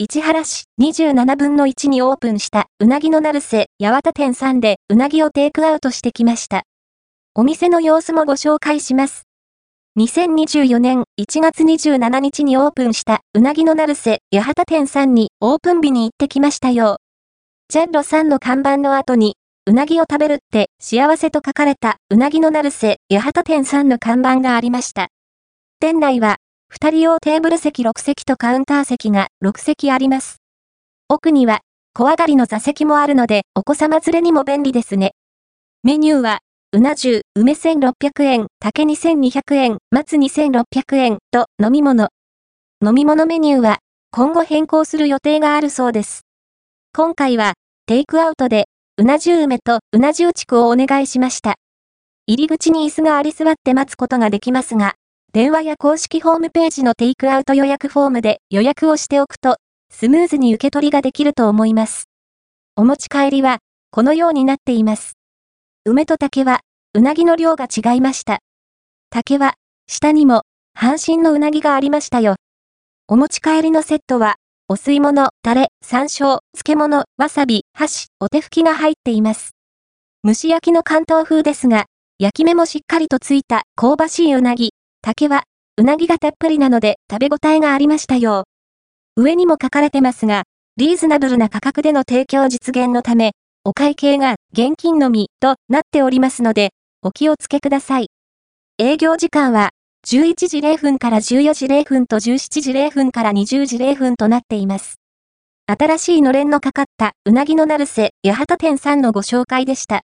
市原市27分の1にオープンしたうなぎの成瀬八幡店さんでうなぎをテイクアウトしてきました。お店の様子もご紹介します。2024年1月27日にオープンしたうなぎの成瀬八幡店さんにオープン日に行ってきましたよ。ジャンロさんの看板の後に、うなぎを食べるって幸せと書かれたうなぎの成瀬八幡店さんの看板がありました。店内は二人用テーブル席6席とカウンター席が6席あります。奥には、小上がりの座席もあるので、お子様連れにも便利ですね。メニューは、うな重、梅1600円、竹2200円、松2600円と飲み物。飲み物メニューは、今後変更する予定があるそうです。今回は、テイクアウトで、うな重梅とうな重畜をお願いしました。入り口に椅子があり座って待つことができますが、電話や公式ホームページのテイクアウト予約フォームで予約をしておくと、スムーズに受け取りができると思います。お持ち帰りは、このようになっています。梅と竹は、うなぎの量が違いました。竹は、下にも、半身のうなぎがありましたよ。お持ち帰りのセットは、お吸い物、タレ、山椒、漬物、わさび、箸、お手拭きが入っています。蒸し焼きの関東風ですが、焼き目もしっかりとついた香ばしいうなぎ、竹は、うなぎがたっぷりなので食べ応えがありましたよ。上にも書かれてますが、リーズナブルな価格での提供実現のため、お会計が現金のみとなっておりますので、お気をつけください。営業時間は、11時0分から14時0分と17時0分から20時0分となっています。新しいのれんのかかったうなぎの成瀬八幡店さんのご紹介でした。